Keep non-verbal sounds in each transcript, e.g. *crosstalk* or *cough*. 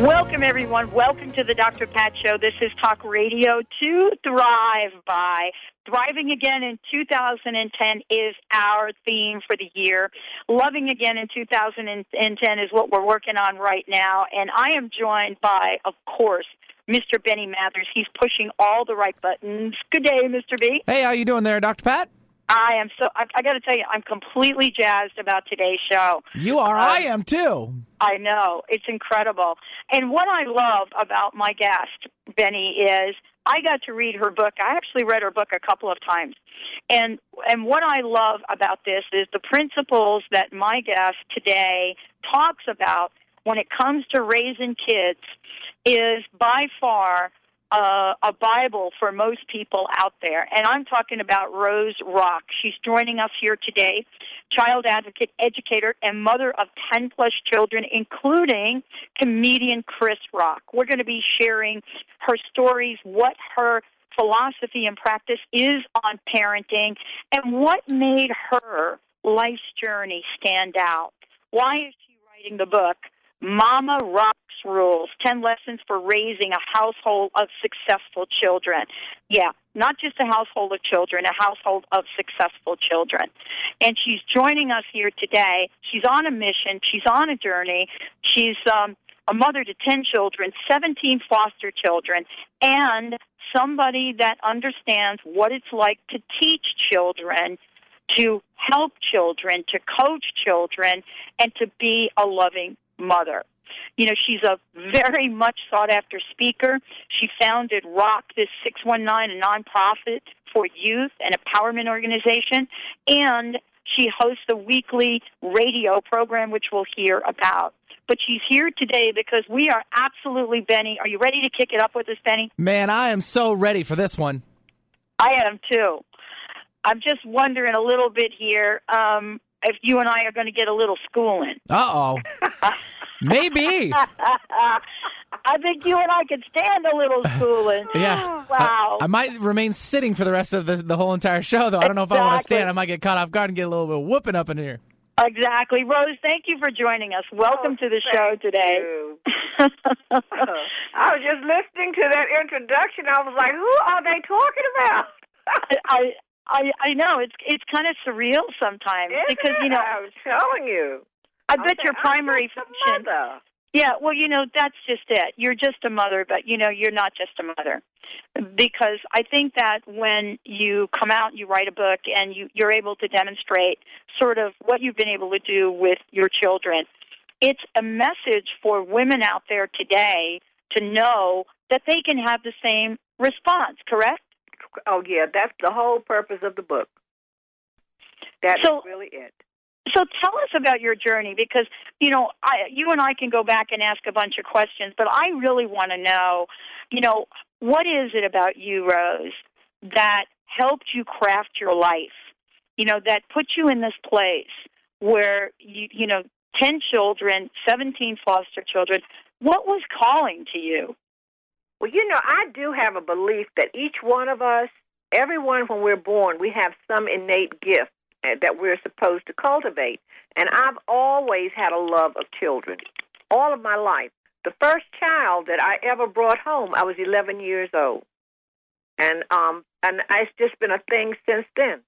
Welcome, everyone. Welcome to the Dr. Pat Show. This is Talk Radio to Thrive by. Thriving Again in 2010 is our theme for the year. Loving Again in 2010 is what we're working on right now. And I am joined by, of course, Mr. Benny Mathers. He's pushing all the right buttons. Good day, Mr. B. Hey, how you doing there, Dr. Pat? I am so. I, I got to tell you, I'm completely jazzed about today's show. You are. Um, I am too. I know it's incredible. And what I love about my guest Benny is I got to read her book. I actually read her book a couple of times. And and what I love about this is the principles that my guest today talks about when it comes to raising kids is by far uh, a Bible for most people out there. And I'm talking about Rose Rock. She's joining us here today, child advocate, educator, and mother of 10 plus children, including comedian Chris Rock. We're going to be sharing her stories, what her philosophy and practice is on parenting, and what made her life's journey stand out. Why is she writing the book? Mama Rocks Rules 10 Lessons for Raising a Household of Successful Children. Yeah, not just a household of children, a household of successful children. And she's joining us here today. She's on a mission, she's on a journey. She's um, a mother to 10 children, 17 foster children, and somebody that understands what it's like to teach children to help children, to coach children, and to be a loving mother. You know, she's a very much sought after speaker. She founded Rock, this 619, a nonprofit for youth and empowerment organization, and she hosts a weekly radio program, which we'll hear about. But she's here today because we are absolutely, Benny. Are you ready to kick it up with us, Benny? Man, I am so ready for this one. I am too. I'm just wondering a little bit here um, if you and I are going to get a little schooling. Uh oh. *laughs* Maybe. I think you and I could stand a little schooling. *laughs* Yeah. Wow. I, I might remain sitting for the rest of the, the whole entire show, though. I don't know if I want to stand. I might get caught off guard and get a little bit of whooping up in here. Exactly. Rose, thank you for joining us. Welcome to the show today. you. *laughs* I was just listening to that introduction. I was like, who are they talking about? I I I know it's it's kind of surreal sometimes Isn't because it? you know I was telling you. I bet your I'm primary function. Yeah, well, you know, that's just it. You're just a mother, but you know, you're not just a mother. Because I think that when you come out and you write a book and you, you're able to demonstrate sort of what you've been able to do with your children, it's a message for women out there today to know that they can have the same response, correct? Oh yeah, that's the whole purpose of the book. That's So- really it. So tell us about your journey because you know I, you and I can go back and ask a bunch of questions, but I really want to know, you know, what is it about you, Rose, that helped you craft your life? You know, that put you in this place where you you know ten children, seventeen foster children. What was calling to you? Well, you know, I do have a belief that each one of us, everyone when we're born, we have some innate gift that we're supposed to cultivate. And I've always had a love of children, all of my life. The first child that I ever brought home, I was 11 years old, and um, and it's just been a thing since then.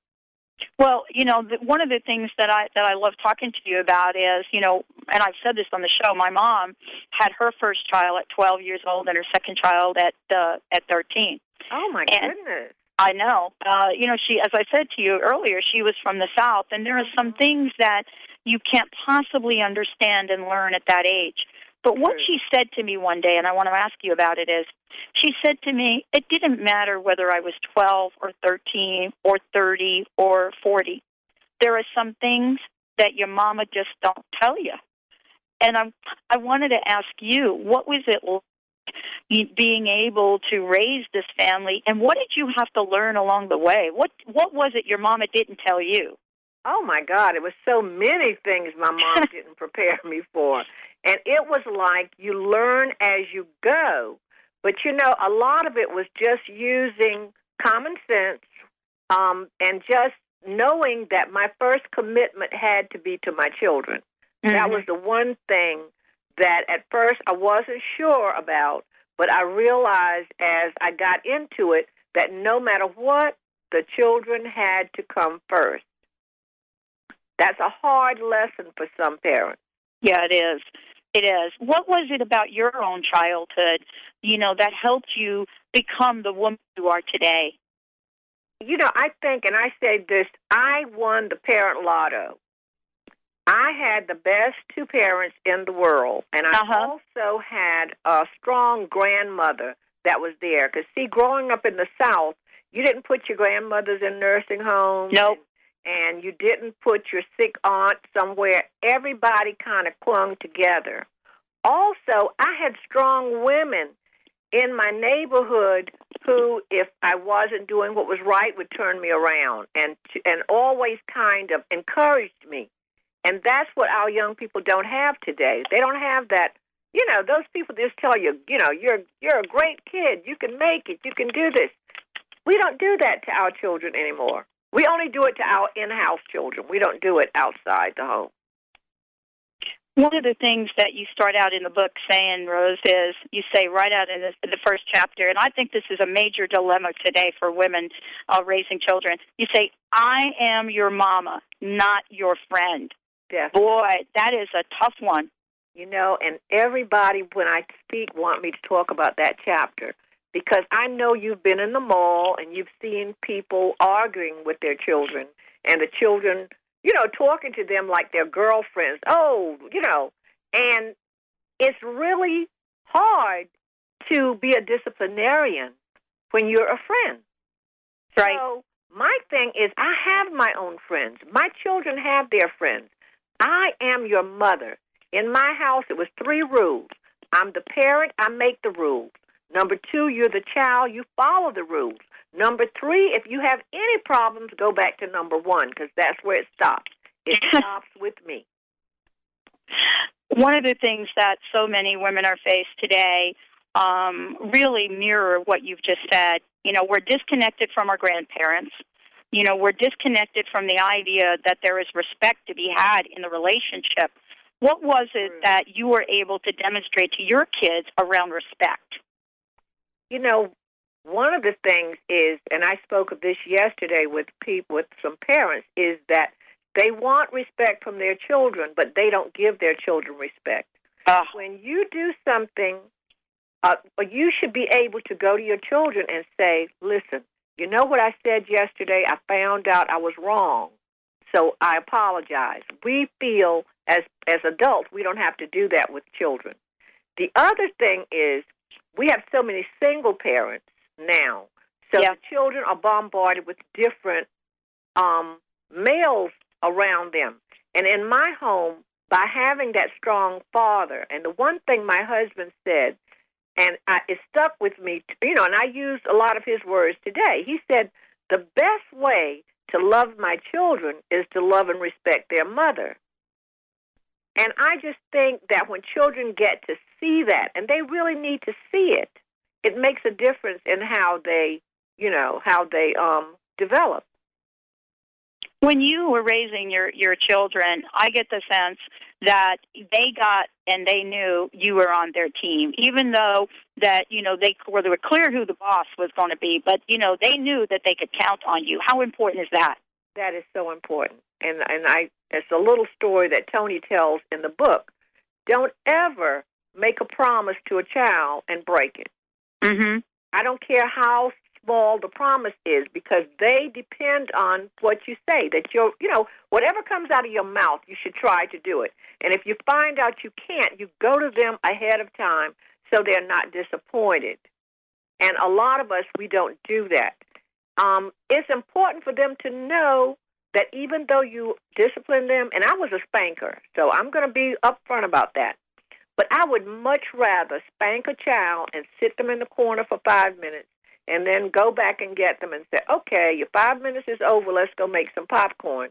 Well, you know, the, one of the things that I that I love talking to you about is, you know, and I've said this on the show. My mom had her first child at 12 years old, and her second child at uh, at 13. Oh my And- goodness! I know. Uh, you know, she, as I said to you earlier, she was from the South, and there are some things that you can't possibly understand and learn at that age. But what she said to me one day, and I want to ask you about it, is she said to me, it didn't matter whether I was 12 or 13 or 30 or 40. There are some things that your mama just don't tell you. And I'm, I wanted to ask you, what was it like being able to raise this family, and what did you have to learn along the way? What What was it your mama didn't tell you? Oh my God, it was so many things my mom *laughs* didn't prepare me for. And it was like you learn as you go. But you know, a lot of it was just using common sense um, and just knowing that my first commitment had to be to my children. Mm-hmm. That was the one thing that at first I wasn't sure about, but I realized as I got into it that no matter what, the children had to come first. That's a hard lesson for some parents. Yeah, it is. It is. What was it about your own childhood, you know, that helped you become the woman you are today? You know, I think, and I say this, I won the parent lotto. I had the best two parents in the world, and I uh-huh. also had a strong grandmother that was there. Because, see, growing up in the South, you didn't put your grandmothers in nursing homes. Nope and you didn't put your sick aunt somewhere. Everybody kind of clung together. Also, I had strong women in my neighborhood who, if I wasn't doing what was right, would turn me around and and always kind of encouraged me. And that's what our young people don't have today. They don't have that. You know, those people just tell you, you know, you're you're a great kid. You can make it. You can do this. We don't do that to our children anymore. We only do it to our in-house children. We don't do it outside the home. One of the things that you start out in the book saying, Rose, is you say right out in the, in the first chapter, and I think this is a major dilemma today for women uh, raising children. You say, "I am your mama, not your friend." Definitely. Boy, that is a tough one. You know, and everybody, when I speak, want me to talk about that chapter because I know you've been in the mall and you've seen people arguing with their children and the children, you know, talking to them like their girlfriends. Oh, you know, and it's really hard to be a disciplinarian when you're a friend. Right. So my thing is I have my own friends. My children have their friends. I am your mother. In my house it was three rules. I'm the parent, I make the rules. Number two, you're the child, you follow the rules. Number three, if you have any problems, go back to number one because that's where it stops. It *laughs* stops with me. One of the things that so many women are faced today um, really mirror what you've just said. You know, we're disconnected from our grandparents. You know, we're disconnected from the idea that there is respect to be had in the relationship. What was it that you were able to demonstrate to your kids around respect? You know, one of the things is, and I spoke of this yesterday with people, with some parents, is that they want respect from their children, but they don't give their children respect. Uh. When you do something, uh, you should be able to go to your children and say, "Listen, you know what I said yesterday? I found out I was wrong, so I apologize." We feel as as adults we don't have to do that with children. The other thing is we have so many single parents now. So yeah. the children are bombarded with different um, males around them. And in my home, by having that strong father, and the one thing my husband said, and I, it stuck with me, you know, and I used a lot of his words today. He said, the best way to love my children is to love and respect their mother. And I just think that when children get to see that, and they really need to see it, it makes a difference in how they, you know, how they um, develop. When you were raising your your children, I get the sense that they got and they knew you were on their team, even though that you know they were they were clear who the boss was going to be, but you know they knew that they could count on you. How important is that? That is so important, and and I it's a little story that Tony tells in the book. Don't ever make a promise to a child and break it. Mm-hmm. I don't care how small the promise is because they depend on what you say. That you're, you know, whatever comes out of your mouth, you should try to do it. And if you find out you can't, you go to them ahead of time so they're not disappointed. And a lot of us, we don't do that. Um, it's important for them to know that even though you discipline them, and I was a spanker, so I'm going to be upfront about that. But I would much rather spank a child and sit them in the corner for five minutes and then go back and get them and say, okay, your five minutes is over, let's go make some popcorn,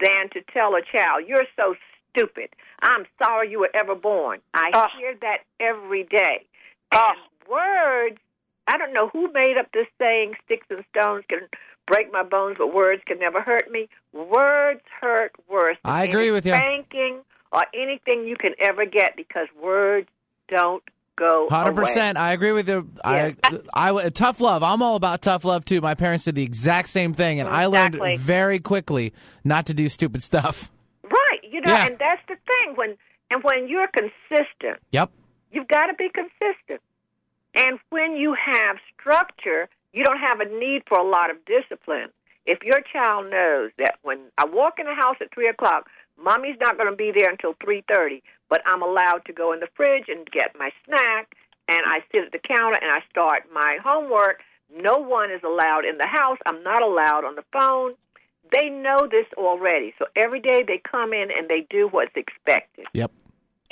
than to tell a child, you're so stupid. I'm sorry you were ever born. I Oh. hear that every day. Oh. And words, I don't know who made up this saying, sticks and stones can break my bones, but words can never hurt me. Words hurt worse. than I agree with you. Spanking or anything you can ever get because words don't go Hundred percent. I agree with you. I, I, tough love. I'm all about tough love too. My parents did the exact same thing, and I learned very quickly not to do stupid stuff. Right, you know, Yeah. and that's the thing when and when you're consistent, Yep. you've got to be consistent. And when you have structure, you don't have a need for a lot of discipline. If your child knows that when I walk in the house at three o'clock, mommy's not going to be there until three thirty, but I'm allowed to go in the fridge and get my snack, and I sit at the counter and I start my homework. No one is allowed in the house. I'm not allowed on the phone. They know this already, so every day they come in and they do what's expected. Yep.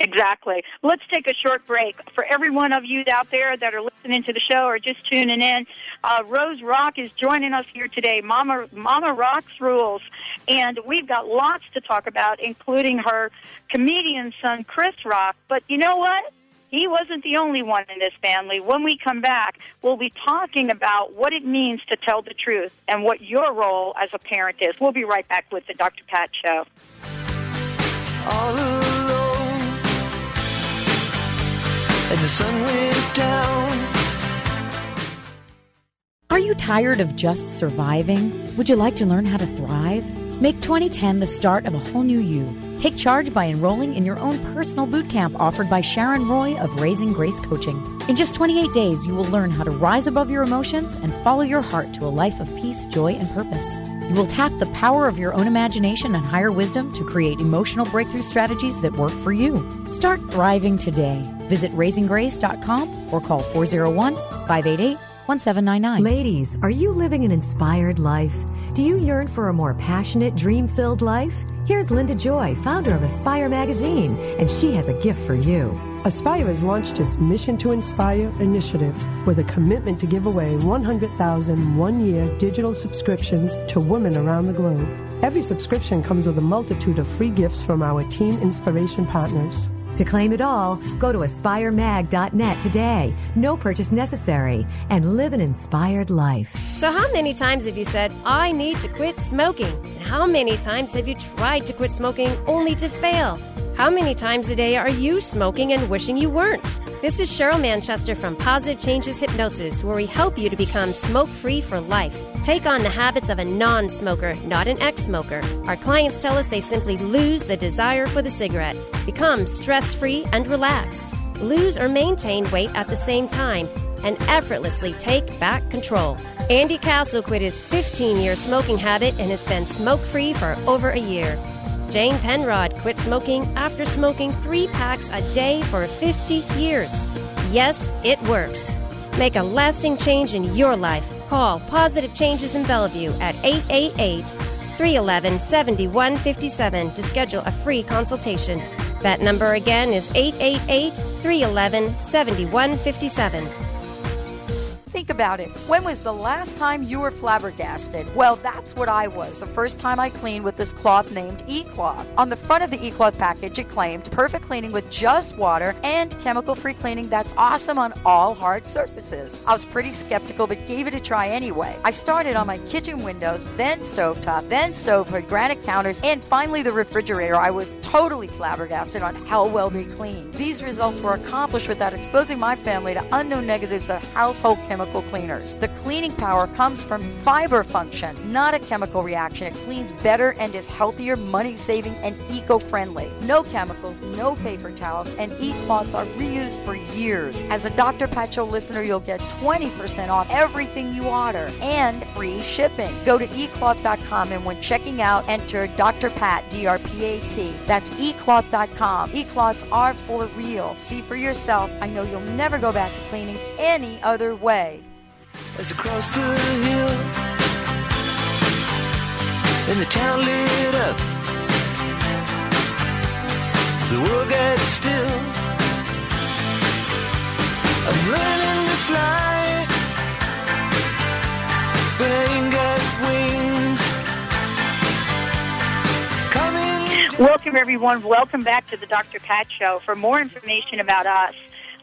Exactly. Let's take a short break. For every one of you out there that are listening to the show or just tuning in, uh, Rose Rock is joining us here today. Mama, Mama Rock's rules, and we've got lots to talk about, including her comedian son Chris Rock. But you know what? He wasn't the only one in this family. When we come back, we'll be talking about what it means to tell the truth and what your role as a parent is. We'll be right back with the Dr. Pat Show. And the sun went down. Are you tired of just surviving? Would you like to learn how to thrive? Make 2010 the start of a whole new you. Take charge by enrolling in your own personal boot camp offered by Sharon Roy of Raising Grace Coaching. In just 28 days, you will learn how to rise above your emotions and follow your heart to a life of peace, joy, and purpose. You will tap the power of your own imagination and higher wisdom to create emotional breakthrough strategies that work for you. Start thriving today. Visit raisinggrace.com or call 401 588 1799. Ladies, are you living an inspired life? Do you yearn for a more passionate, dream filled life? Here's Linda Joy, founder of Aspire Magazine, and she has a gift for you. Aspire has launched its Mission to Inspire initiative with a commitment to give away 100,000 one year digital subscriptions to women around the globe. Every subscription comes with a multitude of free gifts from our team inspiration partners. To claim it all, go to aspiremag.net today. No purchase necessary, and live an inspired life. So, how many times have you said, I need to quit smoking? And how many times have you tried to quit smoking only to fail? How many times a day are you smoking and wishing you weren't? This is Cheryl Manchester from Positive Changes Hypnosis, where we help you to become smoke free for life. Take on the habits of a non smoker, not an ex smoker. Our clients tell us they simply lose the desire for the cigarette, become stress free and relaxed, lose or maintain weight at the same time, and effortlessly take back control. Andy Castle quit his 15 year smoking habit and has been smoke free for over a year. Jane Penrod quit smoking after smoking three packs a day for 50 years. Yes, it works. Make a lasting change in your life. Call Positive Changes in Bellevue at 888 311 7157 to schedule a free consultation. That number again is 888 311 7157. Think about it. When was the last time you were flabbergasted? Well, that's what I was the first time I cleaned with this cloth named E-Cloth. On the front of the E-Cloth package, it claimed perfect cleaning with just water and chemical-free cleaning that's awesome on all hard surfaces. I was pretty skeptical, but gave it a try anyway. I started on my kitchen windows, then stovetop, then stove hood, granite counters, and finally the refrigerator. I was totally flabbergasted on how well they cleaned. These results were accomplished without exposing my family to unknown negatives of household chemical cleaners. The cleaning power comes from fiber function, not a chemical reaction. It cleans better and is healthier, money saving, and eco friendly. No chemicals, no paper towels, and e-cloths are reused for years. As a Dr. Pat Show listener, you'll get 20% off everything you order and free shipping. Go to ecloth.com and when checking out, enter Dr. Pat, D-R-P-A-T. That's ecloth.com. E-cloths are for real. See for yourself. I know you'll never go back to cleaning any other way. As across the hill and the town lit up, the world got still. I'm learning to fly, but I ain't got wings. Coming. Welcome, everyone. Welcome back to the Dr. Pat Show. For more information about us,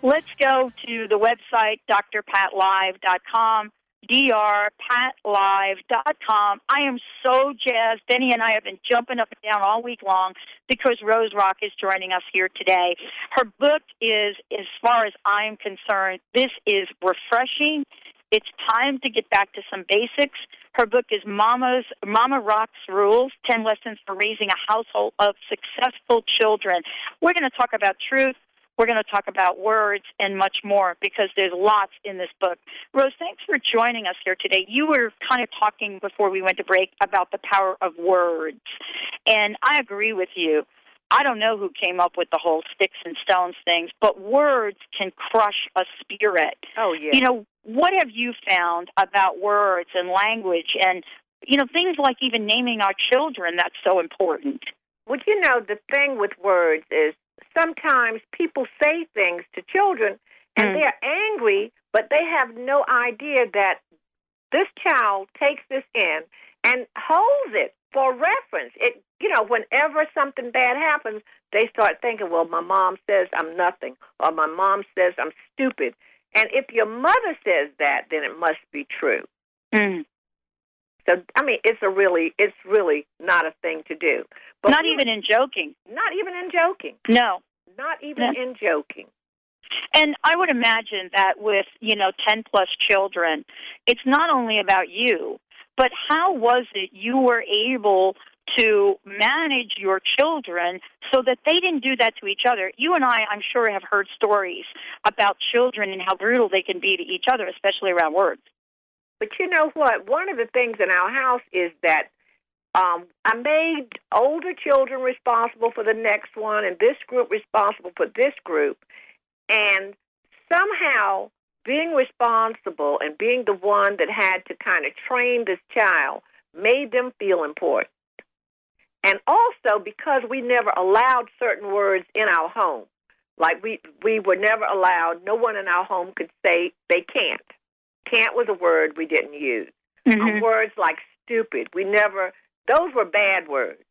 let's go to the website, drpatlive.com, drpatlive.com. I am so jazzed. Benny and I have been jumping up and down all week long because Rose Rock is joining us here today. Her book is, as far as I'm concerned, this is refreshing. It's time to get back to some basics. Her book is Mama's Mama Rocks Rules: Ten Lessons for Raising a Household of Successful Children. We're going to talk about truth. We're going to talk about words and much more because there's lots in this book. Rose, thanks for joining us here today. You were kind of talking before we went to break about the power of words, and I agree with you. I don't know who came up with the whole sticks and stones things, but words can crush a spirit. Oh yeah. You know, what have you found about words and language and you know things like even naming our children that's so important. Well, you know, the thing with words is sometimes people say things to children and Mm. they're angry, but they have no idea that this child takes this in and holds it for reference. It, you know, whenever something bad happens, they start thinking, "Well, my mom says I'm nothing," or "My mom says I'm stupid." And if your mother says that, then it must be true. Mm. So, I mean, it's a really, it's really not a thing to do. But Not we- even in joking. not even in joking, No. not even Yeah. in joking. And I would imagine that with, you know, 10 plus children, it's not only about you, but how was it you were able to manage your children so that they didn't do that to each other? You and I, I'm sure, have heard stories about children and how brutal they can be to each other, especially around words. But you know what? One of the things in our house is that um, I made older children responsible for the next one, and this group responsible for this group. And somehow, being responsible and being the one that had to kind of train this child made them feel important. And also because we never allowed certain words in our home, like we we were never allowed. No one in our home could say they can't. Can't was a word we didn't use. Mhm. Uh, words like stupid, we never. Those were bad words.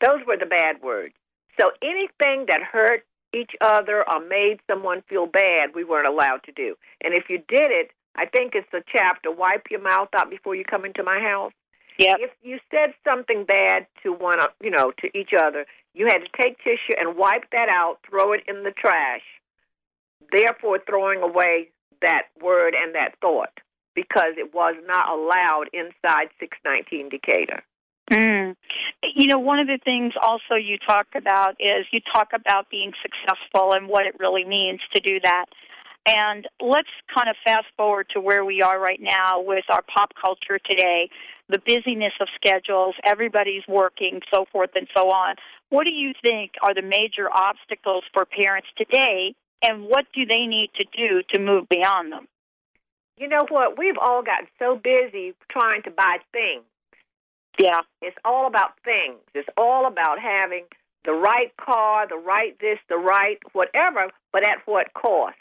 Those were the bad words. So anything that hurt each other or made someone feel bad, we weren't allowed to do. And if you did it, I think it's the chapter "Wipe your mouth out before you come into my house." Yeah. If you said something bad to one, of- you know, to each other, you had to take tissue and wipe that out, throw it in the trash. Therefore, throwing away that word and that thought because it was not allowed inside 619 Decatur. Mm. You know, one of the things also you talk about is you talk about being successful and what it really means to do that. And let's kind of fast forward to where we are right now with our pop culture today, the busyness of schedules, everybody's working, so forth and so on. What do you think are the major obstacles for parents today, and what do they need to do to move beyond them? You know what? We've all gotten so busy trying to buy things. Yeah. It's all about things. It's all about having the right car, the right this, the right whatever, but at what cost?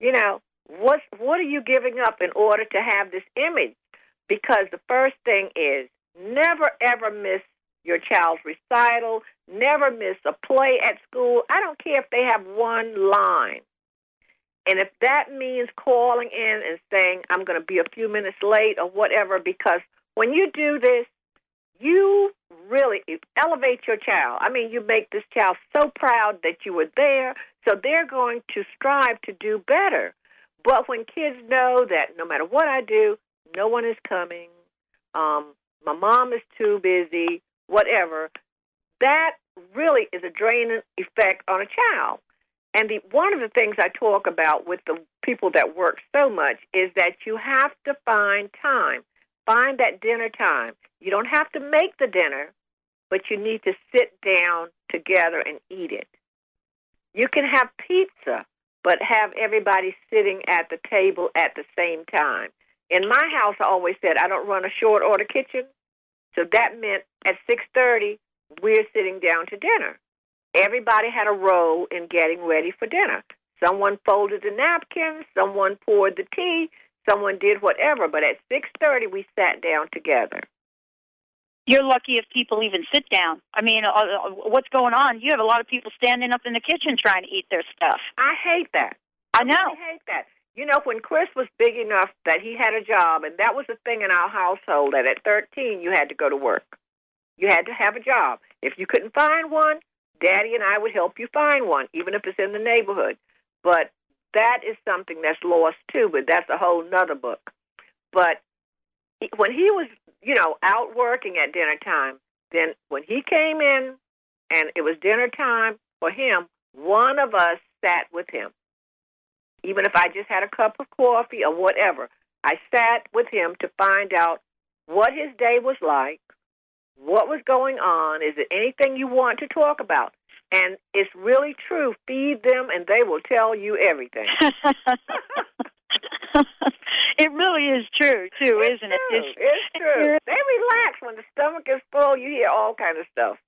You know, what what are you giving up in order to have this image? Because the first thing is never ever miss your child's recital, never miss a play at school. I don't care if they have one line. And if that means calling in and saying, I'm going to be a few minutes late or whatever, because when you do this, you really elevate your child. I mean, you make this child so proud that you were there, so they're going to strive to do better. But when kids know that no matter what I do, no one is coming, um, my mom is too busy, whatever, that really is a draining effect on a child. And the, one of the things I talk about with the people that work so much is that you have to find time. Find that dinner time. You don't have to make the dinner, but you need to sit down together and eat it. You can have pizza, but have everybody sitting at the table at the same time. In my house, I always said I don't run a short order kitchen, so that meant at six thirty we're sitting down to dinner. Everybody had a role in getting ready for dinner. Someone folded the napkins, someone poured the tea, someone did whatever, but at 6:30 we sat down together. You're lucky if people even sit down. I mean, uh, uh, what's going on? You have a lot of people standing up in the kitchen trying to eat their stuff. I hate that. I know. I hate that. You know, when Chris was big enough that he had a job, and that was a thing in our household that at 13 you had to go to work. You had to have a job. If you couldn't find one, Daddy and I would help you find one, even if it's in the neighborhood. But that is something that's lost too, but that's a whole nother book. But when he was, you know, out working at dinner time, then when he came in and it was dinner time for him, one of us sat with him. Even if I just had a cup of coffee or whatever, I sat with him to find out what his day was like, what was going on, is it anything you want to talk about? And it's really true. Feed them, and they will tell you everything. *laughs* it really is true, too, it's isn't true. it? It's, it's true. They relax when the stomach is full. You hear all kind of stuff.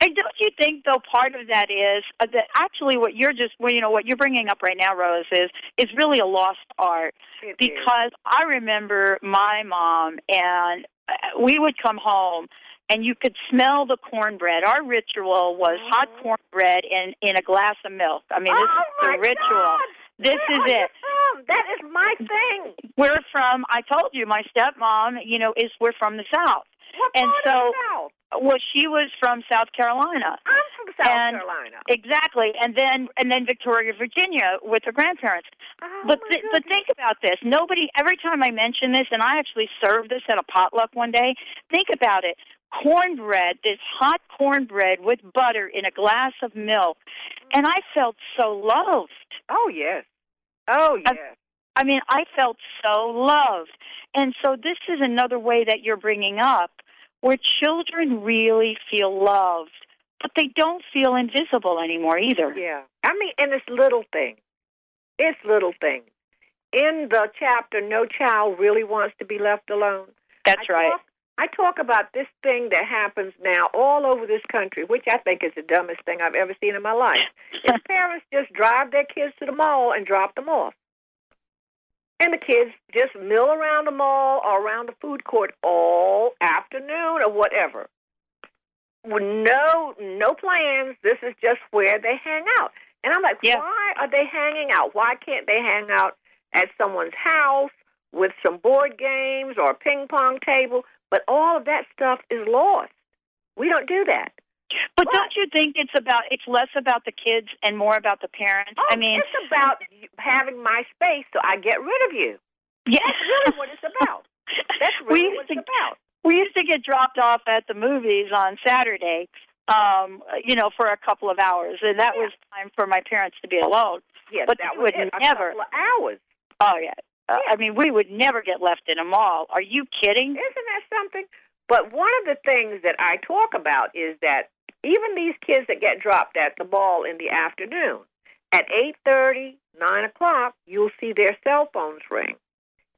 And don't you think, though, part of that is uh, that actually what you're just, well, you know, what you're bringing up right now, Rose, is is really a lost art. It because is. I remember my mom, and uh, we would come home, and you could smell the cornbread. Our ritual was hot oh. cornbread in in a glass of milk. I mean, this oh is the oh, ritual. God. This Where is it. from? That is my thing. We're from. I told you, my stepmom. You know, is we're from the south. What And part so- of the South? Well, she was from South Carolina. I'm from South and- Carolina. Exactly, and then and then Victoria, Virginia, with her grandparents. Oh, but th- but think about this. Nobody every time I mention this, and I actually served this at a potluck one day. Think about it. Cornbread, this hot cornbread with butter in a glass of milk, and I felt so loved. Oh yes. Oh yes. I mean, I felt so loved. And so this is another way that you're bringing up where children really feel loved, but they don't feel invisible anymore either. Yeah. I mean, and it's little things. It's little things. In the chapter, No Child Really Wants to Be Left Alone. That's I right. Talk, I talk about this thing that happens now all over this country, which I think is the dumbest thing I've ever seen in my life. *laughs* is parents just drive their kids to the mall and drop them off. And the kids just mill around the mall or around the food court all afternoon or whatever. With no no plans. This is just where they hang out. And I'm like, Yeah. why are they hanging out? Why can't they hang out at someone's house with some board games or a ping pong table? But all of that stuff is lost. We don't do that. But What? don't you think it's about it's less about the kids and more about the parents? Oh, I mean, it's about having my space, so I get rid of you. yeah. That's really what it's about. That's *laughs* we really used what to, it's about. we used to get dropped off at the movies on Saturday, um, you know, for a couple of hours, and that Yeah. was time for my parents to be alone. Yes, but that they would it. A never- couple of hours. Oh yeah. Uh. I mean, we would never get left in a mall. Are you kidding? Isn't that something? But one of the things that I talk about is that even these kids that get dropped at the mall in the afternoon, at eight thirty, nine o'clock, you'll see their cell phones ring,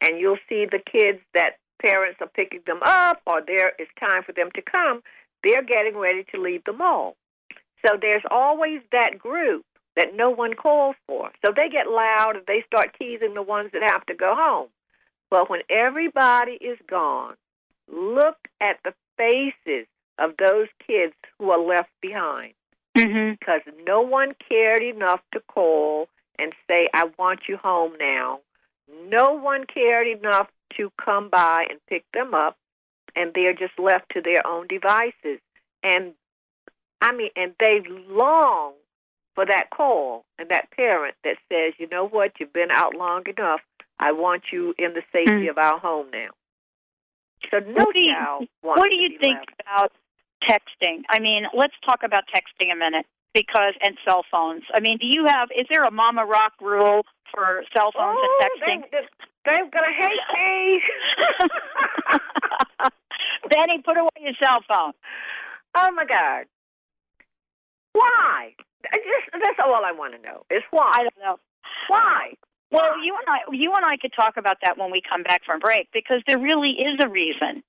and you'll see the kids that parents are picking them up, or there it's time for them to come. They're getting ready to leave the mall. So there's always that group that no one calls for. So they get loud and they start teasing the ones that have to go home. But when everybody is gone, look at the faces of those kids who are left behind Mm-hmm. because no one cared enough to call and say, I want you home now. No one cared enough to come by and pick them up. and they're just left to their own devices. And I mean, and they long for that call and that parent that says, you know what, you've been out long enough. I want you in the safety mm. of our home now. So no what do you, What do you think left. about texting? I mean, let's talk about texting a minute because and cell phones. I mean, do you have? Is there a Mama Rock rule for cell phones oh, and texting? They, they're gonna hate me. *laughs* Benny, put away your cell phone. Oh my God! Why? I just that's all I want to know is why. I don't know why. Well, you and I, you and I could talk about that when we come back from break because there really is a reason.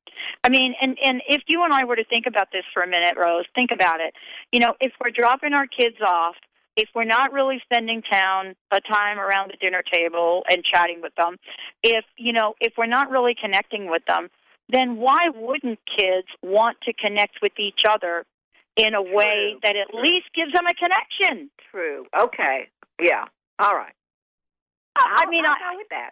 I mean, and and if you and I were to think about this for a minute, Rose, think about it. You know, if we're dropping our kids off, if we're not really spending town a time around the dinner table and chatting with them, if you know, if we're not really connecting with them, then why wouldn't kids want to connect with each other in a True. way that at least gives them a connection? True. Okay. Yeah. All right. I mean, I'll I, go with that.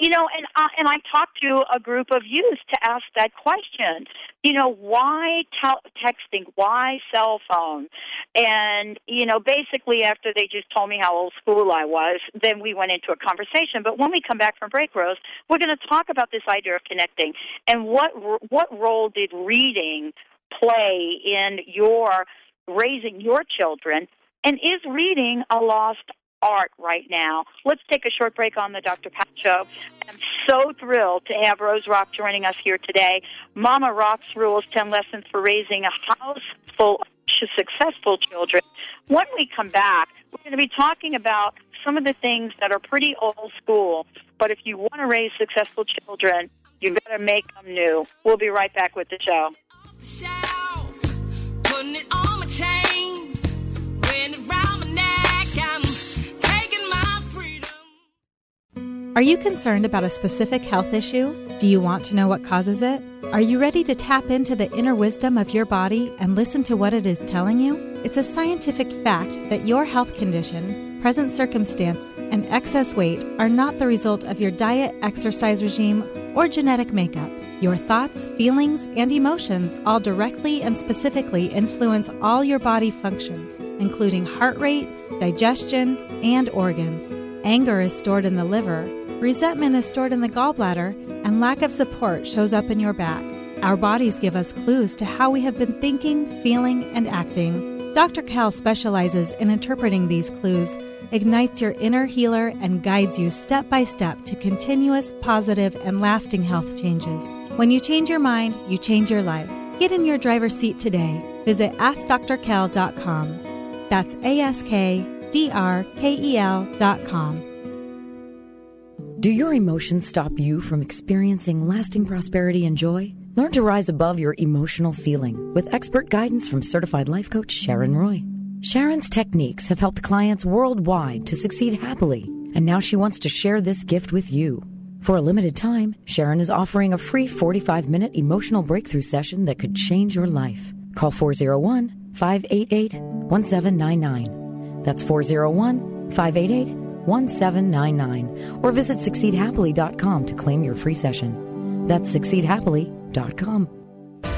you know, and uh, and I talked to a group of youth to ask that question. You know, why tel- texting? Why cell phone? And you know, basically, after they just told me how old school I was, then we went into a conversation. But when we come back from break, Rose, we're going to talk about this idea of connecting and what what role did reading play in your raising your children and is reading a lost art right now. Let's take a short break on the Dr. Pat Show. I'm so thrilled to have Rose Rock joining us here today. Mama Rock's Rules 10 Lessons for Raising a House Full of Successful Children. When we come back, we're going to be talking about some of the things that are pretty old school, but if you want to raise successful children, you better make them new. We'll be right back with the show. Are you concerned about a specific health issue? Do you want to know what causes it? Are you ready to tap into the inner wisdom of your body and listen to what it is telling you? It's a scientific fact that your health condition, present circumstance, and excess weight are not the result of your diet, exercise regime, or genetic makeup. Your thoughts, feelings, and emotions all directly and specifically influence all your body functions, including heart rate, digestion, and organs. Anger is stored in the liver, Resentment is stored in the gallbladder, and lack of support shows up in your back. Our bodies give us clues to how we have been thinking, feeling, and acting. Dr. Kel specializes in interpreting these clues, ignites your inner healer, and guides you step by step to continuous, positive, and lasting health changes. When you change your mind, you change your life. Get in your driver's seat today. Visit AskDrKel.com. That's A S K D R K E L.com. Do your emotions stop you from experiencing lasting prosperity and joy? Learn to rise above your emotional ceiling with expert guidance from certified life coach Sharon Roy. Sharon's techniques have helped clients worldwide to succeed happily, and now she wants to share this gift with you. For a limited time, Sharon is offering a free 45 minute emotional breakthrough session that could change your life. Call 401 588 1799. That's 401 588 1799 or visit succeedhappily.com to claim your free session. That's succeedhappily.com.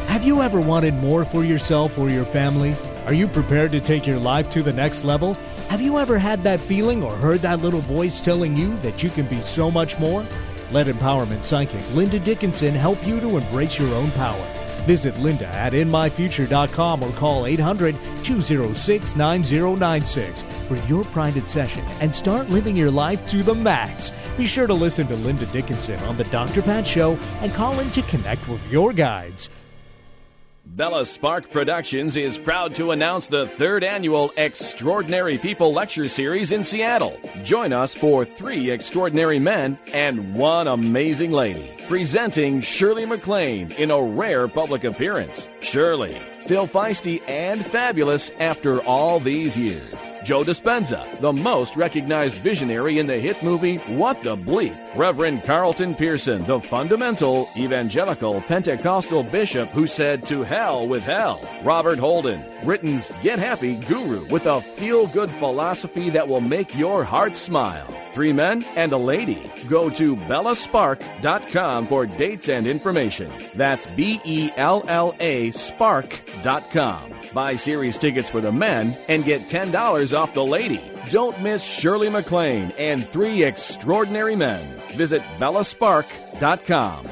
Have you ever wanted more for yourself or your family? Are you prepared to take your life to the next level? Have you ever had that feeling or heard that little voice telling you that you can be so much more? Let empowerment psychic Linda Dickinson help you to embrace your own power. Visit Linda at InMyFuture.com or call 800 206 9096 for your private session and start living your life to the max. Be sure to listen to Linda Dickinson on The Dr. Pat Show and call in to connect with your guides. Bella Spark Productions is proud to announce the third annual Extraordinary People Lecture Series in Seattle. Join us for three extraordinary men and one amazing lady. Presenting Shirley MacLaine in a rare public appearance. Shirley, still feisty and fabulous after all these years. Joe Dispenza, the most recognized visionary in the hit movie What the Bleep. Reverend Carlton Pearson, the fundamental evangelical Pentecostal bishop who said to hell with hell. Robert Holden, Britain's Get Happy guru with a feel good philosophy that will make your heart smile. three men and a lady. Go to bellaspark.com for dates and information. That's B E L L A Spark.com. Buy series tickets for the men and get $10 off the lady. Don't miss Shirley MacLaine and three extraordinary men. Visit bellaspark.com.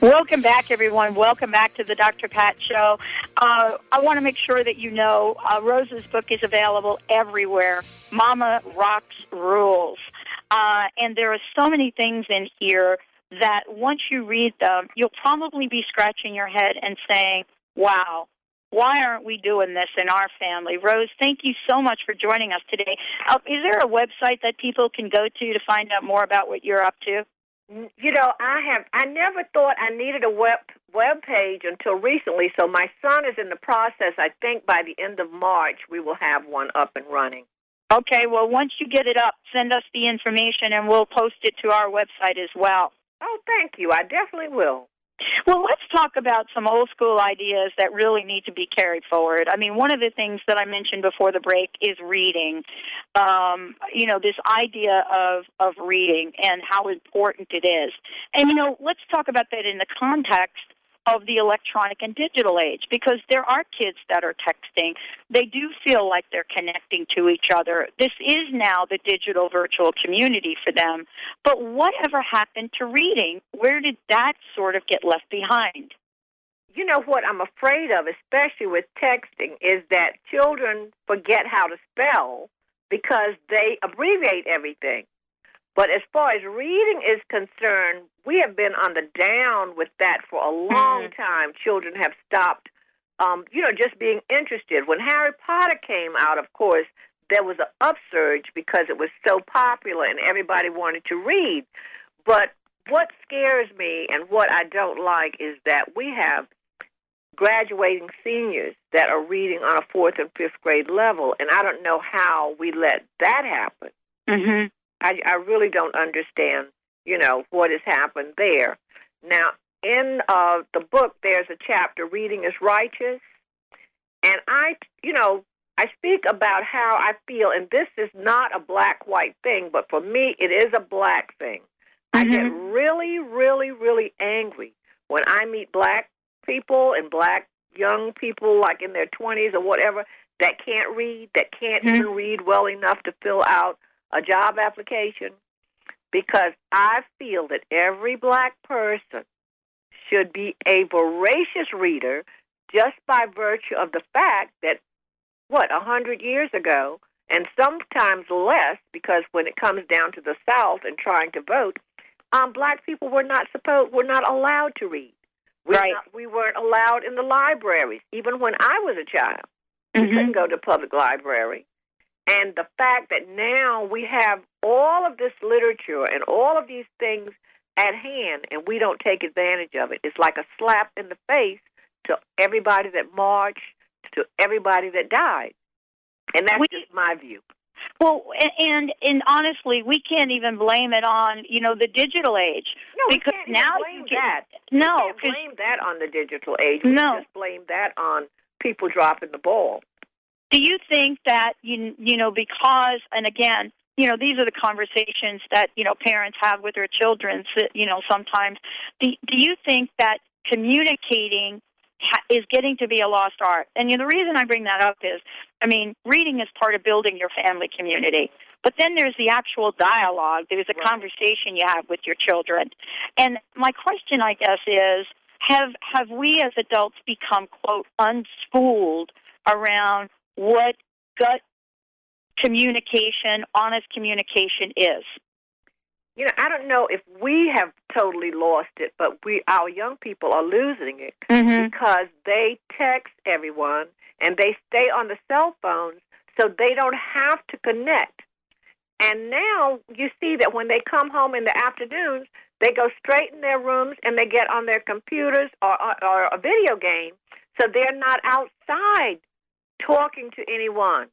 Welcome back, everyone. Welcome back to the Dr. Pat Show. Uh, I want to make sure that you know uh, Rose's book is available everywhere. Mama Rocks Rules. Uh, and there are so many things in here that once you read them, you'll probably be scratching your head and saying, wow, why aren't we doing this in our family? Rose, thank you so much for joining us today. Uh, is there a website that people can go to to find out more about what you're up to? You know, I have I never thought I needed a web web page until recently. So my son is in the process. I think by the end of March we will have one up and running. Okay, well once you get it up, send us the information and we'll post it to our website as well. Oh, thank you. I definitely will. Well, let's talk about some old school ideas that really need to be carried forward. I mean, one of the things that I mentioned before the break is reading. Um, you know, this idea of of reading and how important it is. And you know, let's talk about that in the context of the electronic and digital age because there are kids that are texting. They do feel like they're connecting to each other. This is now the digital virtual community for them. But whatever happened to reading? Where did that sort of get left behind? You know what I'm afraid of, especially with texting, is that children forget how to spell because they abbreviate everything. But as far as reading is concerned, we have been on the down with that for a long Mm. time. Children have stopped, um, you know, just being interested. When Harry Potter came out, of course, there was an upsurge because it was so popular and everybody wanted to read. But what scares me and what I don't like is that we have graduating seniors that are reading on a fourth and fifth grade level, and I don't know how we let that happen. Mm-hmm. I, I really don't understand, you know, what has happened there. Now, in uh, the book, there's a chapter, Reading is Righteous. And I, you know, I speak about how I feel, and this is not a black white thing, but for me, it is a black thing. I get really, really, really angry when I meet black people and black young people, like in their 20s or whatever, that can't read, that can't even read well enough to fill out a job application because I feel that every black person should be a voracious reader just by virtue of the fact that what a hundred years ago and sometimes less because when it comes down to the south and trying to vote um black people were not supposed were not allowed to read we Right. not, we weren't allowed in the libraries even when i was a child we Mm-hmm. couldn't go to public library and the fact that now we have all of this literature and all of these things at hand and we don't take advantage of it. It's like a slap in the face to everybody that marched, to everybody that died. And that's just my view. Well, and and honestly, we can't even blame it on you know the digital age No, we because can't now blame you can, that. No, we can't blame that on the digital age. We No. just blame that on people dropping the ball. Do you think that you you know because and again you know these are the conversations that you know parents have with their children you know sometimes do, do you think that communicating is getting to be a lost art? And you know, the reason i bring that up is i mean reading is part of building your family community but then there's the actual dialogue there's a conversation you have with your children. And my question i guess is have have we as adults become quote unschooled around what gut communication, honest communication is. You know, I don't know if we have totally lost it, but we our young people are losing it mm-hmm. because they text everyone and they stay on the cell phones so they don't have to connect. And now you see that when they come home in the afternoons, they go straight in their rooms and they get on their computers or, or, or a video game, so they're not outside talking to anyone.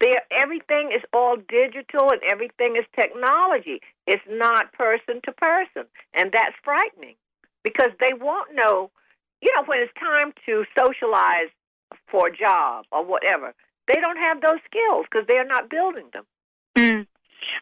There, everything is all digital and everything is technology. It's not person to person, and that's frightening because they won't know. You know, when it's time to socialize for a job or whatever, they don't have those skills because they're not building them. Mm.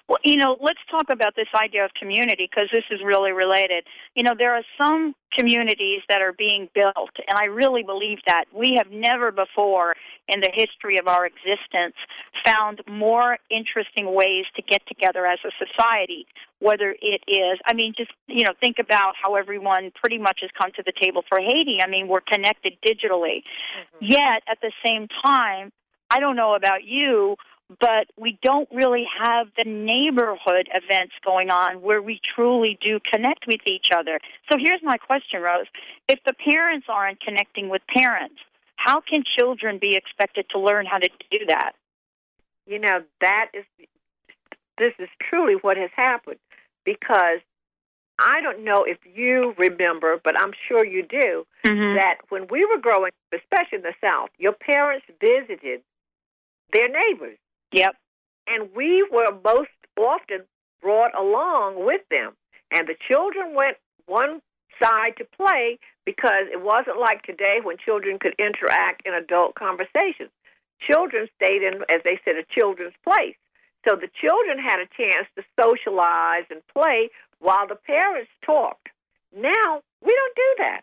Well, you know, let's talk about this idea of community because this is really related. You know, there are some communities that are being built, and I really believe that. We have never before in the history of our existence found more interesting ways to get together as a society. Whether it is, I mean, just, you know, think about how everyone pretty much has come to the table for Haiti. I mean, we're connected digitally. Mm-hmm. Yet, at the same time, I don't know about you, but we don't really have the neighborhood events going on where we truly do connect with each other. So here's my question, Rose. If the parents aren't connecting with parents, how can children be expected to learn how to do that? You know, that is this is truly what has happened because I don't know if you remember, but I'm sure you do, mm-hmm. that when we were growing, especially in the South, your parents visited their neighbors. Yep. And we were most often brought along with them. And the children went one side to play because it wasn't like today when children could interact in adult conversations. Children stayed in, as they said, a children's place. So the children had a chance to socialize and play while the parents talked. Now, we don't do that.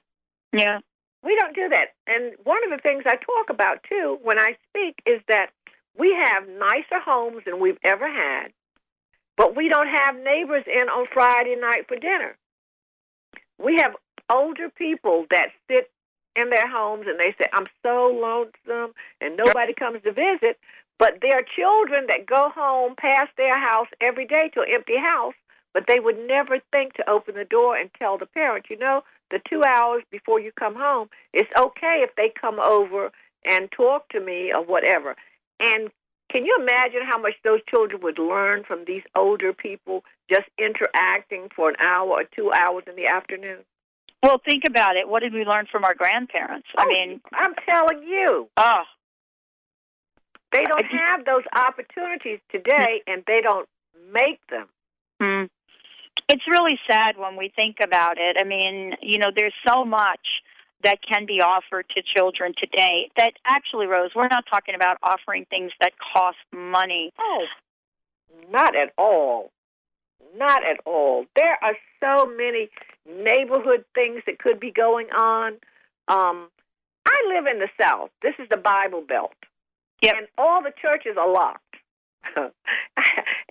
Yeah. We don't do that. And one of the things I talk about, too, when I speak is that we have nicer homes than we've ever had, but we don't have neighbors in on Friday night for dinner. We have older people that sit in their homes and they say, I'm so lonesome and nobody comes to visit. But there are children that go home past their house every day to an empty house, but they would never think to open the door and tell the parents, you know, the two hours before you come home, it's okay if they come over and talk to me or whatever. And can you imagine how much those children would learn from these older people just interacting for an hour or two hours in the afternoon? Well, think about it. What did we learn from our grandparents? Oh, I mean, I'm telling you. Oh. They don't have those opportunities today, and they don't make them. Hmm. It's really sad when we think about it. I mean, you know, there's so much that can be offered to children today that actually rose we're not talking about offering things that cost money. Oh not at all. Not at all. There are so many neighborhood things that could be going on. Um i live in the south. This is the bible belt. Yep. and all the churches are locked. *laughs*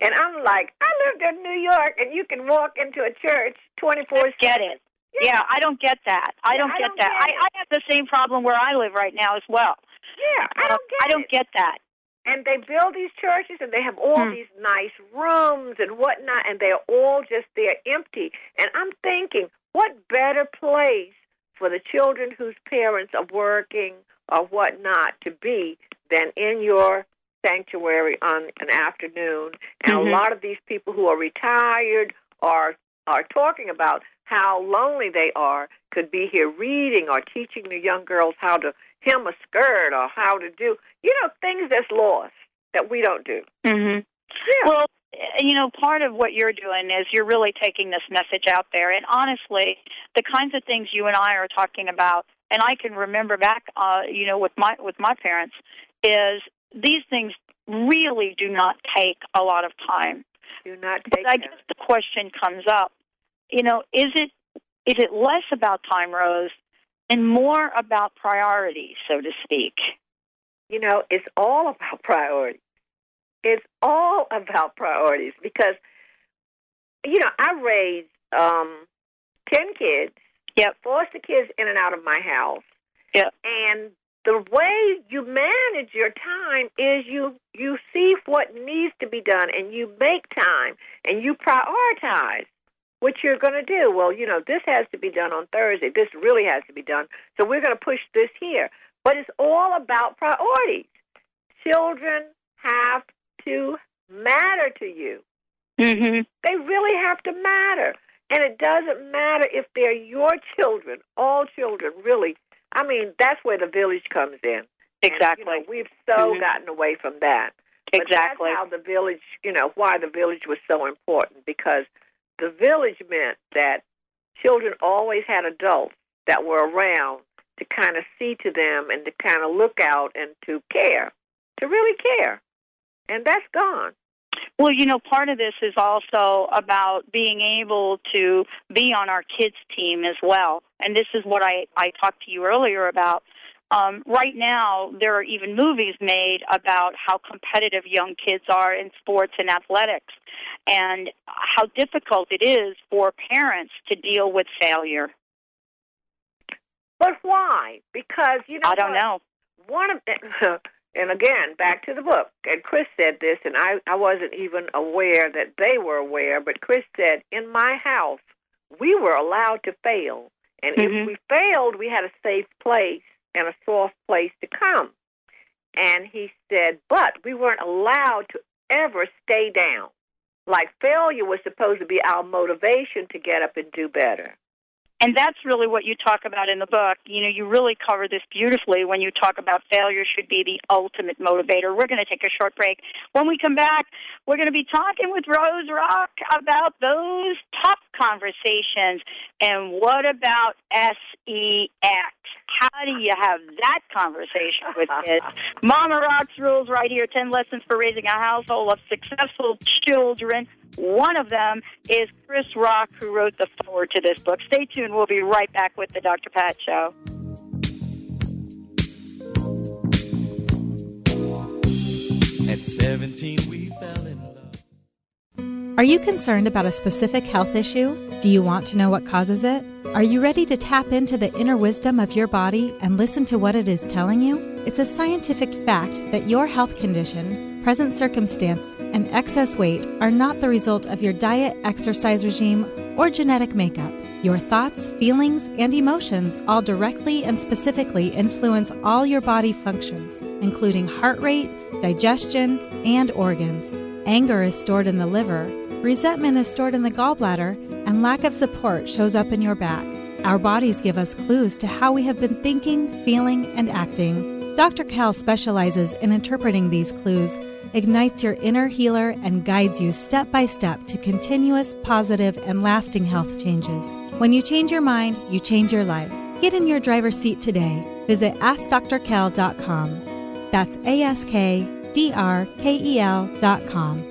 And i'm like i lived in new york and you can walk into a church twenty four get it yeah. I don't get that. I don't I get don't that. get I, I have the same problem where I live right now as well. Yeah, I don't get I don't get that. And they build these churches and they have all Hmm. these nice rooms and whatnot, and they're all just they're empty. And I'm thinking, what better place for the children whose parents are working or whatnot to be than in your sanctuary on an afternoon? And Mhm. a lot of these people who are retired are are talking about how lonely they are could be here reading or teaching the young girls how to hem a skirt or how to do you know things that's lost that we don't do. Mhm. Yeah. Well, eh, you know, part of what you're doing is you're really taking this message out there. And honestly, the kinds of things you and I are talking about, and I can remember back, uh, you know, with my with my parents, is these things really do not take a lot of time. Do not But take I them. guess the question comes up, you know, is it is it less about time, Rose, and more about priorities, so to speak? You know, it's all about priorities. It's all about priorities because you know, I raised um ten kids. Yep. Foster kids in and out of my house. Yep. And the way you manage your time is you you see what needs to be done and you make time and you prioritize what you're going to do. Well, you know, this has to be done on Thursday. This really has to be done. So we're going to push this here. But it's all about priorities. Children have to matter to you. Mhm. They really have to matter. And it doesn't matter if they're your children, all children, really. I mean, that's where the village comes in. Exactly. And, you know, we've so Mhm. gotten away from that. But Exactly. that's how the village, you know, why the village was so important because the village meant that children always had adults that were around to kind of see to them and to kind of look out and to care, to really care. And that's gone. Well, you know, part of this is also about being able to be on our kids' team as well. And this is what I, I talked to you earlier about. Um, right now, there are even movies made about how competitive young kids are in sports and athletics and how difficult it is for parents to deal with failure. But why? Because, you know, I don't what? know. One of *laughs* And again, back to the book. And Chris said this, and I, I wasn't even aware that they were aware, but Chris said, In my house, we were allowed to fail. And Mm-hmm. if we failed, we had a safe place and a soft place to come. And he said, But we weren't allowed to ever stay down. Like failure was supposed to be our motivation to get up and do better. And that's really what you talk about in the book. You know, you really cover this beautifully when you talk about failure should be the ultimate motivator. We're going to take a short break. When we come back, we're going to be talking with Rose Rock about those tough conversations. And what about SEX? How do you have that conversation with kids? *laughs* Mama Rock's rules right here 10 lessons for raising a household of successful children. One of them is Chris Rock, who wrote the foreword to this book. Stay tuned. We'll be right back with the Dr. Pat Show. At 17, we fell in love. Are you concerned about a specific health issue? Do you want to know what causes it? Are you ready to tap into the inner wisdom of your body and listen to what it is telling you? It's a scientific fact that your health condition, present circumstance, and excess weight are not the result of your diet, exercise regime, or genetic makeup. Your thoughts, feelings, and emotions all directly and specifically influence all your body functions, including heart rate, digestion, and organs. Anger is stored in the liver, resentment is stored in the gallbladder, and lack of support shows up in your back. Our bodies give us clues to how we have been thinking, feeling, and acting. Dr. Kel specializes in interpreting these clues, ignites your inner healer, and guides you step by step to continuous, positive, and lasting health changes. When you change your mind, you change your life. Get in your driver's seat today. Visit AskDrKel.com. That's A S K D R K E L.com.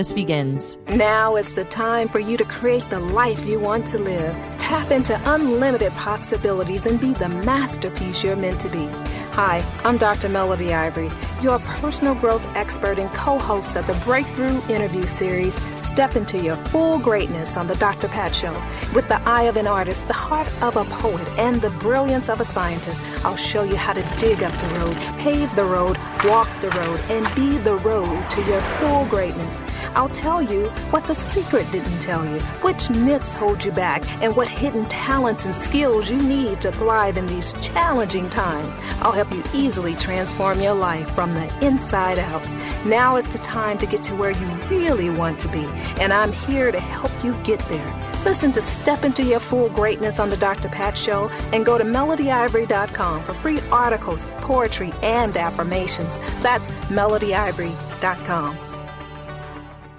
begins. Now is the time for you to create the life you want to live. Tap into unlimited possibilities and be the masterpiece you're meant to be. Hi, I'm Dr. Melody Ivory, your personal growth expert and co host of the Breakthrough Interview Series, Step into Your Full Greatness on The Dr. Pat Show. With the eye of an artist, the heart of a poet, and the brilliance of a scientist, I'll show you how to dig up the road, pave the road, walk the road, and be the road to your full greatness. I'll tell you what the secret didn't tell you, which myths hold you back, and what hidden talents and skills you need to thrive in these challenging times. I'll help you easily transform your life from the inside out. Now is the time to get to where you really want to be, and I'm here to help you get there. Listen to Step Into Your Full Greatness on The Dr. Pat Show and go to melodyivory.com for free articles, poetry, and affirmations. That's melodyivory.com.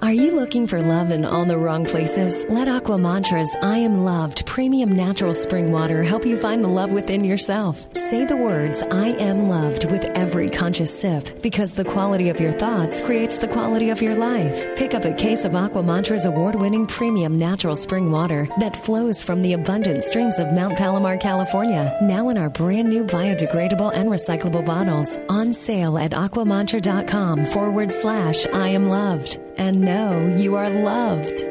Are you looking for love in all the wrong places? Let Aqua Mantra's I Am Loved premium natural spring water help you find the love within yourself. Say the words I am loved with every conscious sip because the quality of your thoughts creates the quality of your life. Pick up a case of Aqua Mantra's award winning premium natural spring water that flows from the abundant streams of Mount Palomar, California. Now in our brand new biodegradable and recyclable bottles. On sale at aquamantra.com forward slash I am loved and know you are loved.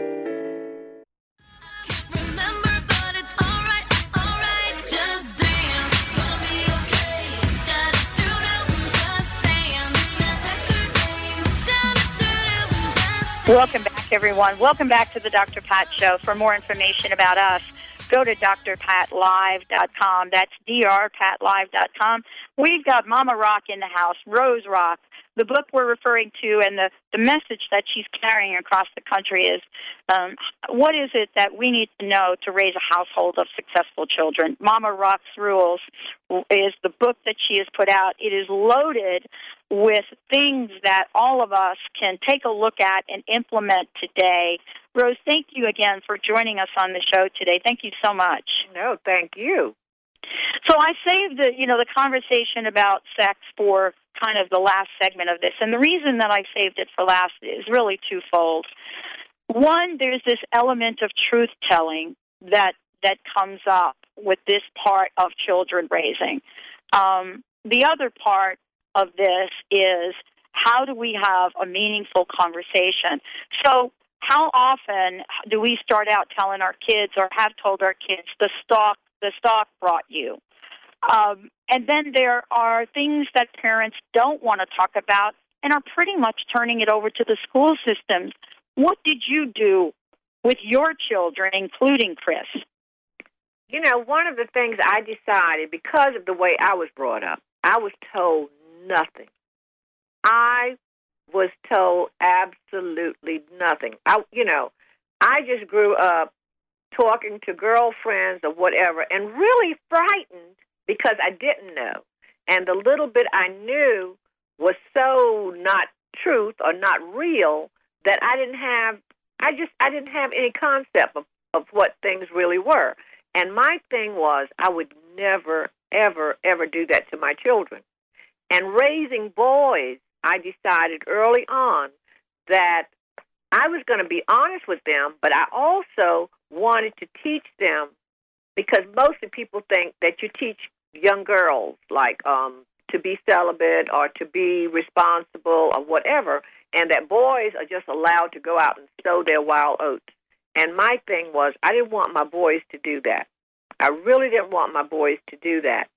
Welcome back back, everyone. Welcome back to the Dr. Pat Show. For more information about us, go to drpatlive.com. That's drpatlive.com. We've got Mama Rock in the house, Rose Rock. The book we're referring to and the, the message that she's carrying across the country is um, what is it that we need to know to raise a household of successful children? Mama Rock's Rules is the book that she has put out. It is loaded with things that all of us can take a look at and implement today. Rose, thank you again for joining us on the show today. Thank you so much. No, thank you. So I saved the you know the conversation about sex for kind of the last segment of this, and the reason that I saved it for last is really twofold. One, there's this element of truth telling that that comes up with this part of children raising. Um, the other part of this is how do we have a meaningful conversation? So, how often do we start out telling our kids or have told our kids the stock the stock brought you? Um, and then there are things that parents don't want to talk about and are pretty much turning it over to the school systems. What did you do with your children, including Chris? You know, one of the things I decided because of the way I was brought up, I was told nothing. I was told absolutely nothing. I, you know, I just grew up talking to girlfriends or whatever and really frightened because I didn't know. And the little bit I knew was so not truth or not real that I didn't have I just I didn't have any concept of, of what things really were. And my thing was I would never, ever, ever do that to my children. And raising boys, I decided early on that I was going to be honest with them, but I also wanted to teach them because mostly people think that you teach young girls like um to be celibate or to be responsible or whatever and that boys are just allowed to go out and sow their wild oats. And my thing was I didn't want my boys to do that. I really didn't want my boys to do that.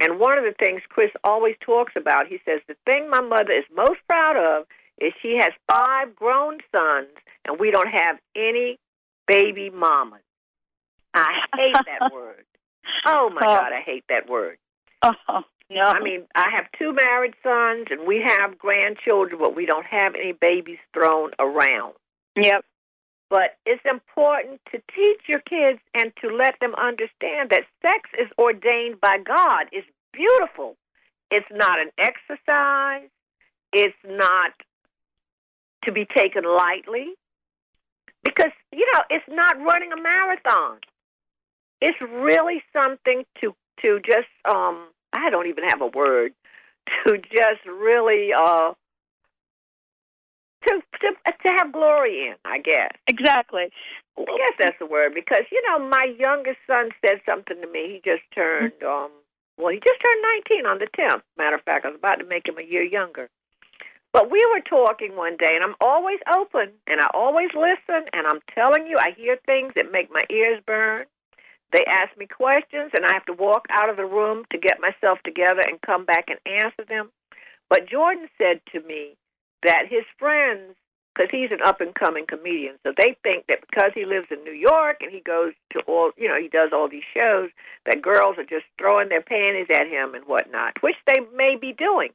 And one of the things Chris always talks about, he says, the thing my mother is most proud of is she has five grown sons and we don't have any baby mamas. I hate that *laughs* word. Oh my oh. God, I hate that word. Oh, *laughs* no. I mean, I have two married sons and we have grandchildren, but we don't have any babies thrown around. Yep. But it's important to teach your kids and to let them understand that sex is ordained by God. It's beautiful. It's not an exercise. It's not to be taken lightly. Because, you know, it's not running a marathon. It's really something to to just um I don't even have a word *laughs* to just really uh to, to to have glory in, I guess. Exactly. I guess that's the word because you know my youngest son said something to me. He just turned um well, he just turned 19 on the 10th. Matter of fact, I was about to make him a year younger. But we were talking one day, and I'm always open, and I always listen, and I'm telling you, I hear things that make my ears burn. They ask me questions, and I have to walk out of the room to get myself together and come back and answer them. But Jordan said to me that his friends, because he's an up and coming comedian, so they think that because he lives in New York and he goes to all, you know, he does all these shows, that girls are just throwing their panties at him and whatnot, which they may be doing.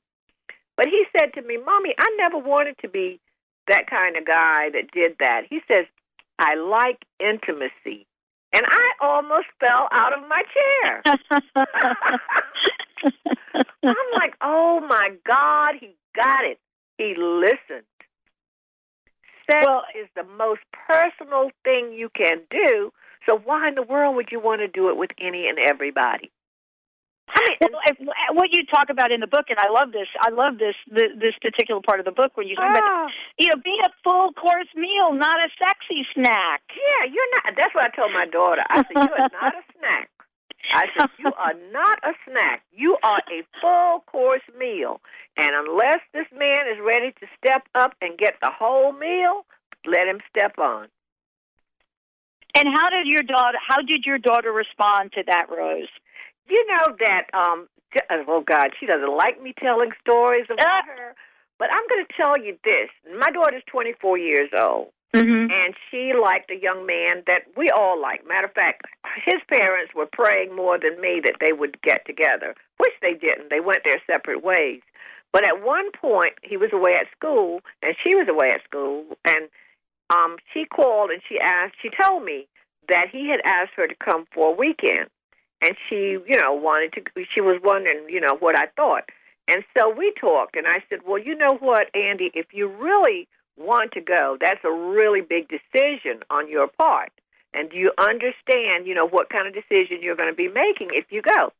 But he said to me, Mommy, I never wanted to be that kind of guy that did that. He says, I like intimacy and I almost fell out of my chair. *laughs* I'm like, oh my God, he got it. He listened. Sex well, is the most personal thing you can do. So why in the world would you want to do it with any and everybody? I mean, what you talk about in the book, and I love this. I love this this particular part of the book when you talk ah. about, you know, being a full course meal, not a sexy snack. Yeah, you're not. That's what I told my daughter. I said, you are not a *laughs* snack. I said, you are not a snack. You are a full course meal, and unless this man is ready to step up and get the whole meal, let him step on. And how did your daughter? How did your daughter respond to that, Rose? You know that um oh God, she doesn't like me telling stories about uh, her. But I'm going to tell you this. My daughter's 24 years old. Mm-hmm. And she liked a young man that we all like. Matter of fact, his parents were praying more than me that they would get together, which they didn't. They went their separate ways. But at one point, he was away at school, and she was away at school, and um, she called and she asked. She told me that he had asked her to come for a weekend, and she, you know, wanted to. She was wondering, you know, what I thought. And so we talked, and I said, "Well, you know what, Andi, if you really want to go, that's a really big decision on your part. And do you understand, you know, what kind of decision you're going to be making if you go?"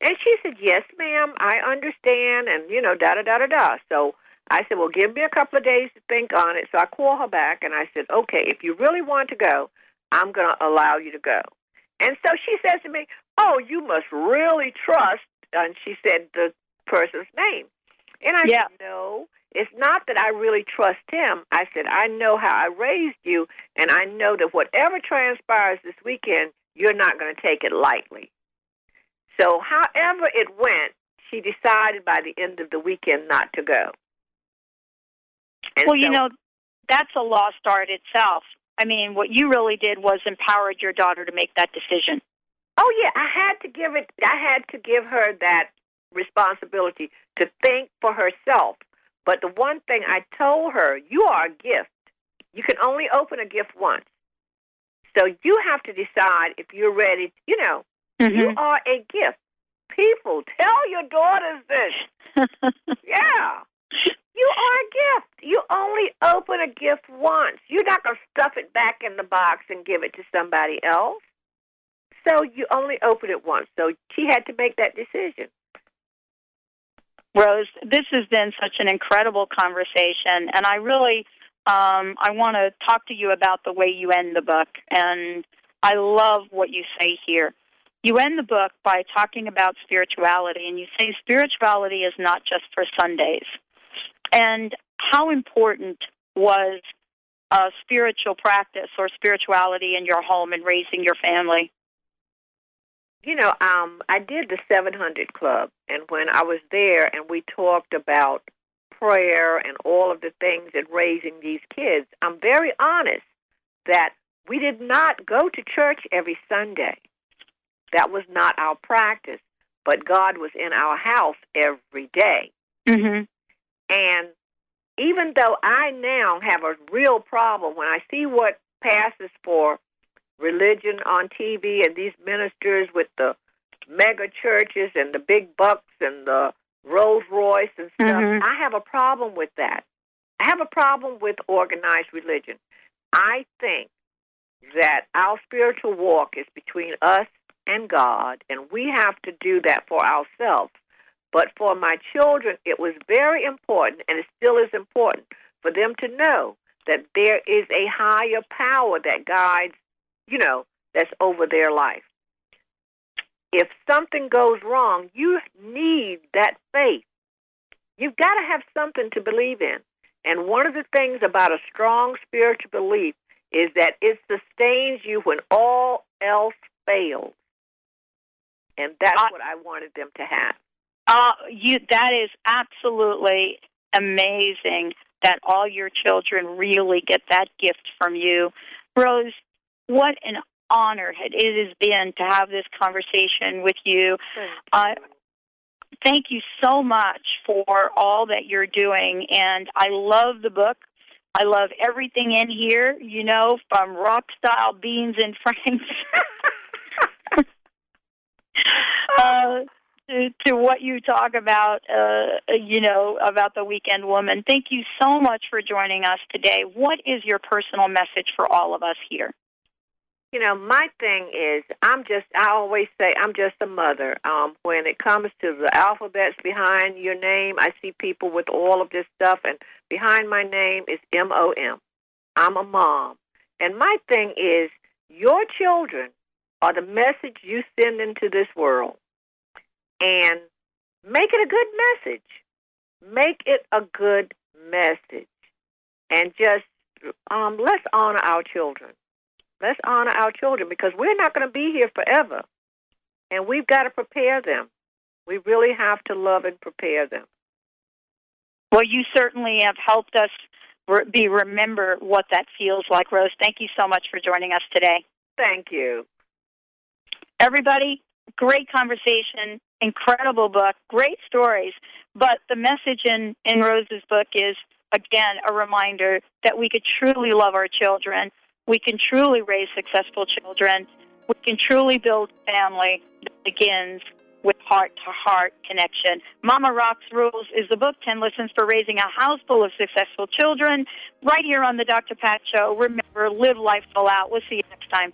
And she said, "Yes, ma'am, I understand." And you know, da da da da da. So I said, "Well, give me a couple of days to think on it." So I called her back, and I said, "Okay, if you really want to go, I'm going to allow you to go." And so she says to me, "Oh, you must really trust." And she said the person's name. And I Yeah. said, No, it's not that I really trust him. I said, I know how I raised you, and I know that whatever transpires this weekend, you're not going to take it lightly. So, however it went, she decided by the end of the weekend not to go. And well, you know, that's a lost art itself. I mean, what you really did was empowered your daughter to make that decision. Oh yeah, I had to give it. I had to give her that responsibility to think for herself. But the one thing I told her, you are a gift. You can only open a gift once. So you have to decide if you're ready. You know, you mm-hmm. are a gift. People, tell your daughters this. *laughs* yeah. You are a gift. You only open a gift once. You're not going to stuff it back in the box and give it to somebody else. So you only open it once. So she had to make that decision. Rose, this has been such an incredible conversation, and I really um, I want to talk to you about the way you end the book. And I love what you say here. You end the book by talking about spirituality, and you say spirituality is not just for Sundays. And how important was a spiritual practice or spirituality in your home and raising your family? You know, um, I did the 700 Club, and when I was there and we talked about prayer and all of the things and raising these kids, I'm very honest that we did not go to church every Sunday. That was not our practice, but God was in our house every day. Mm-hmm. And even though I now have a real problem when I see what passes for religion on TV and these ministers with the mega churches and the big bucks and the Rolls Royce and stuff, Mhm. I have a problem with that. I have a problem with organized religion. I think that our spiritual walk is between us and God, and we have to do that for ourselves. But for my children, it was very important, and it still is important, for them to know that there is a higher power that guides, you know, that's over their life. If something goes wrong, you need that faith. You've got to have something to believe in. And one of the things about a strong spiritual belief is that it sustains you when all else fails. And that's what I wanted them to have. Uh, you that is absolutely amazing that all your children really get that gift from you. Rose, what an honor it has been to have this conversation with you. Uh, thank you so much for all that you're doing and I love the book. I love everything in here, you know, from rock style beans and franks *laughs* uh, to, to what you talk about, uh, you know, about the weekend woman. Thank you so much for joining us today. What is your personal message for all of us here? You know, my thing is, I'm just, I always say, I'm just a mother. Um, when it comes to the alphabets behind your name, I see people with all of this stuff, and behind my name is M O M. I'm a mom. And my thing is, your children are the message you send into this world. And make it a good message. Make it a good message. And just um, let's honor our children. Let's honor our children because we're not going to be here forever. And we've got to prepare them. We really have to love and prepare them. Well, you certainly have helped us be remember what that feels like. Rose, thank you so much for joining us today. Thank you. Everybody, great conversation, incredible book, great stories. But the message in, in Rose's book is, again, a reminder that we could truly love our children. We can truly raise successful children. We can truly build family that begins with heart to heart connection. Mama Rock's Rules is the book 10 Lessons for Raising a House Full of Successful Children, right here on the Dr. Pat Show. Remember, live life full out. We'll see you next time.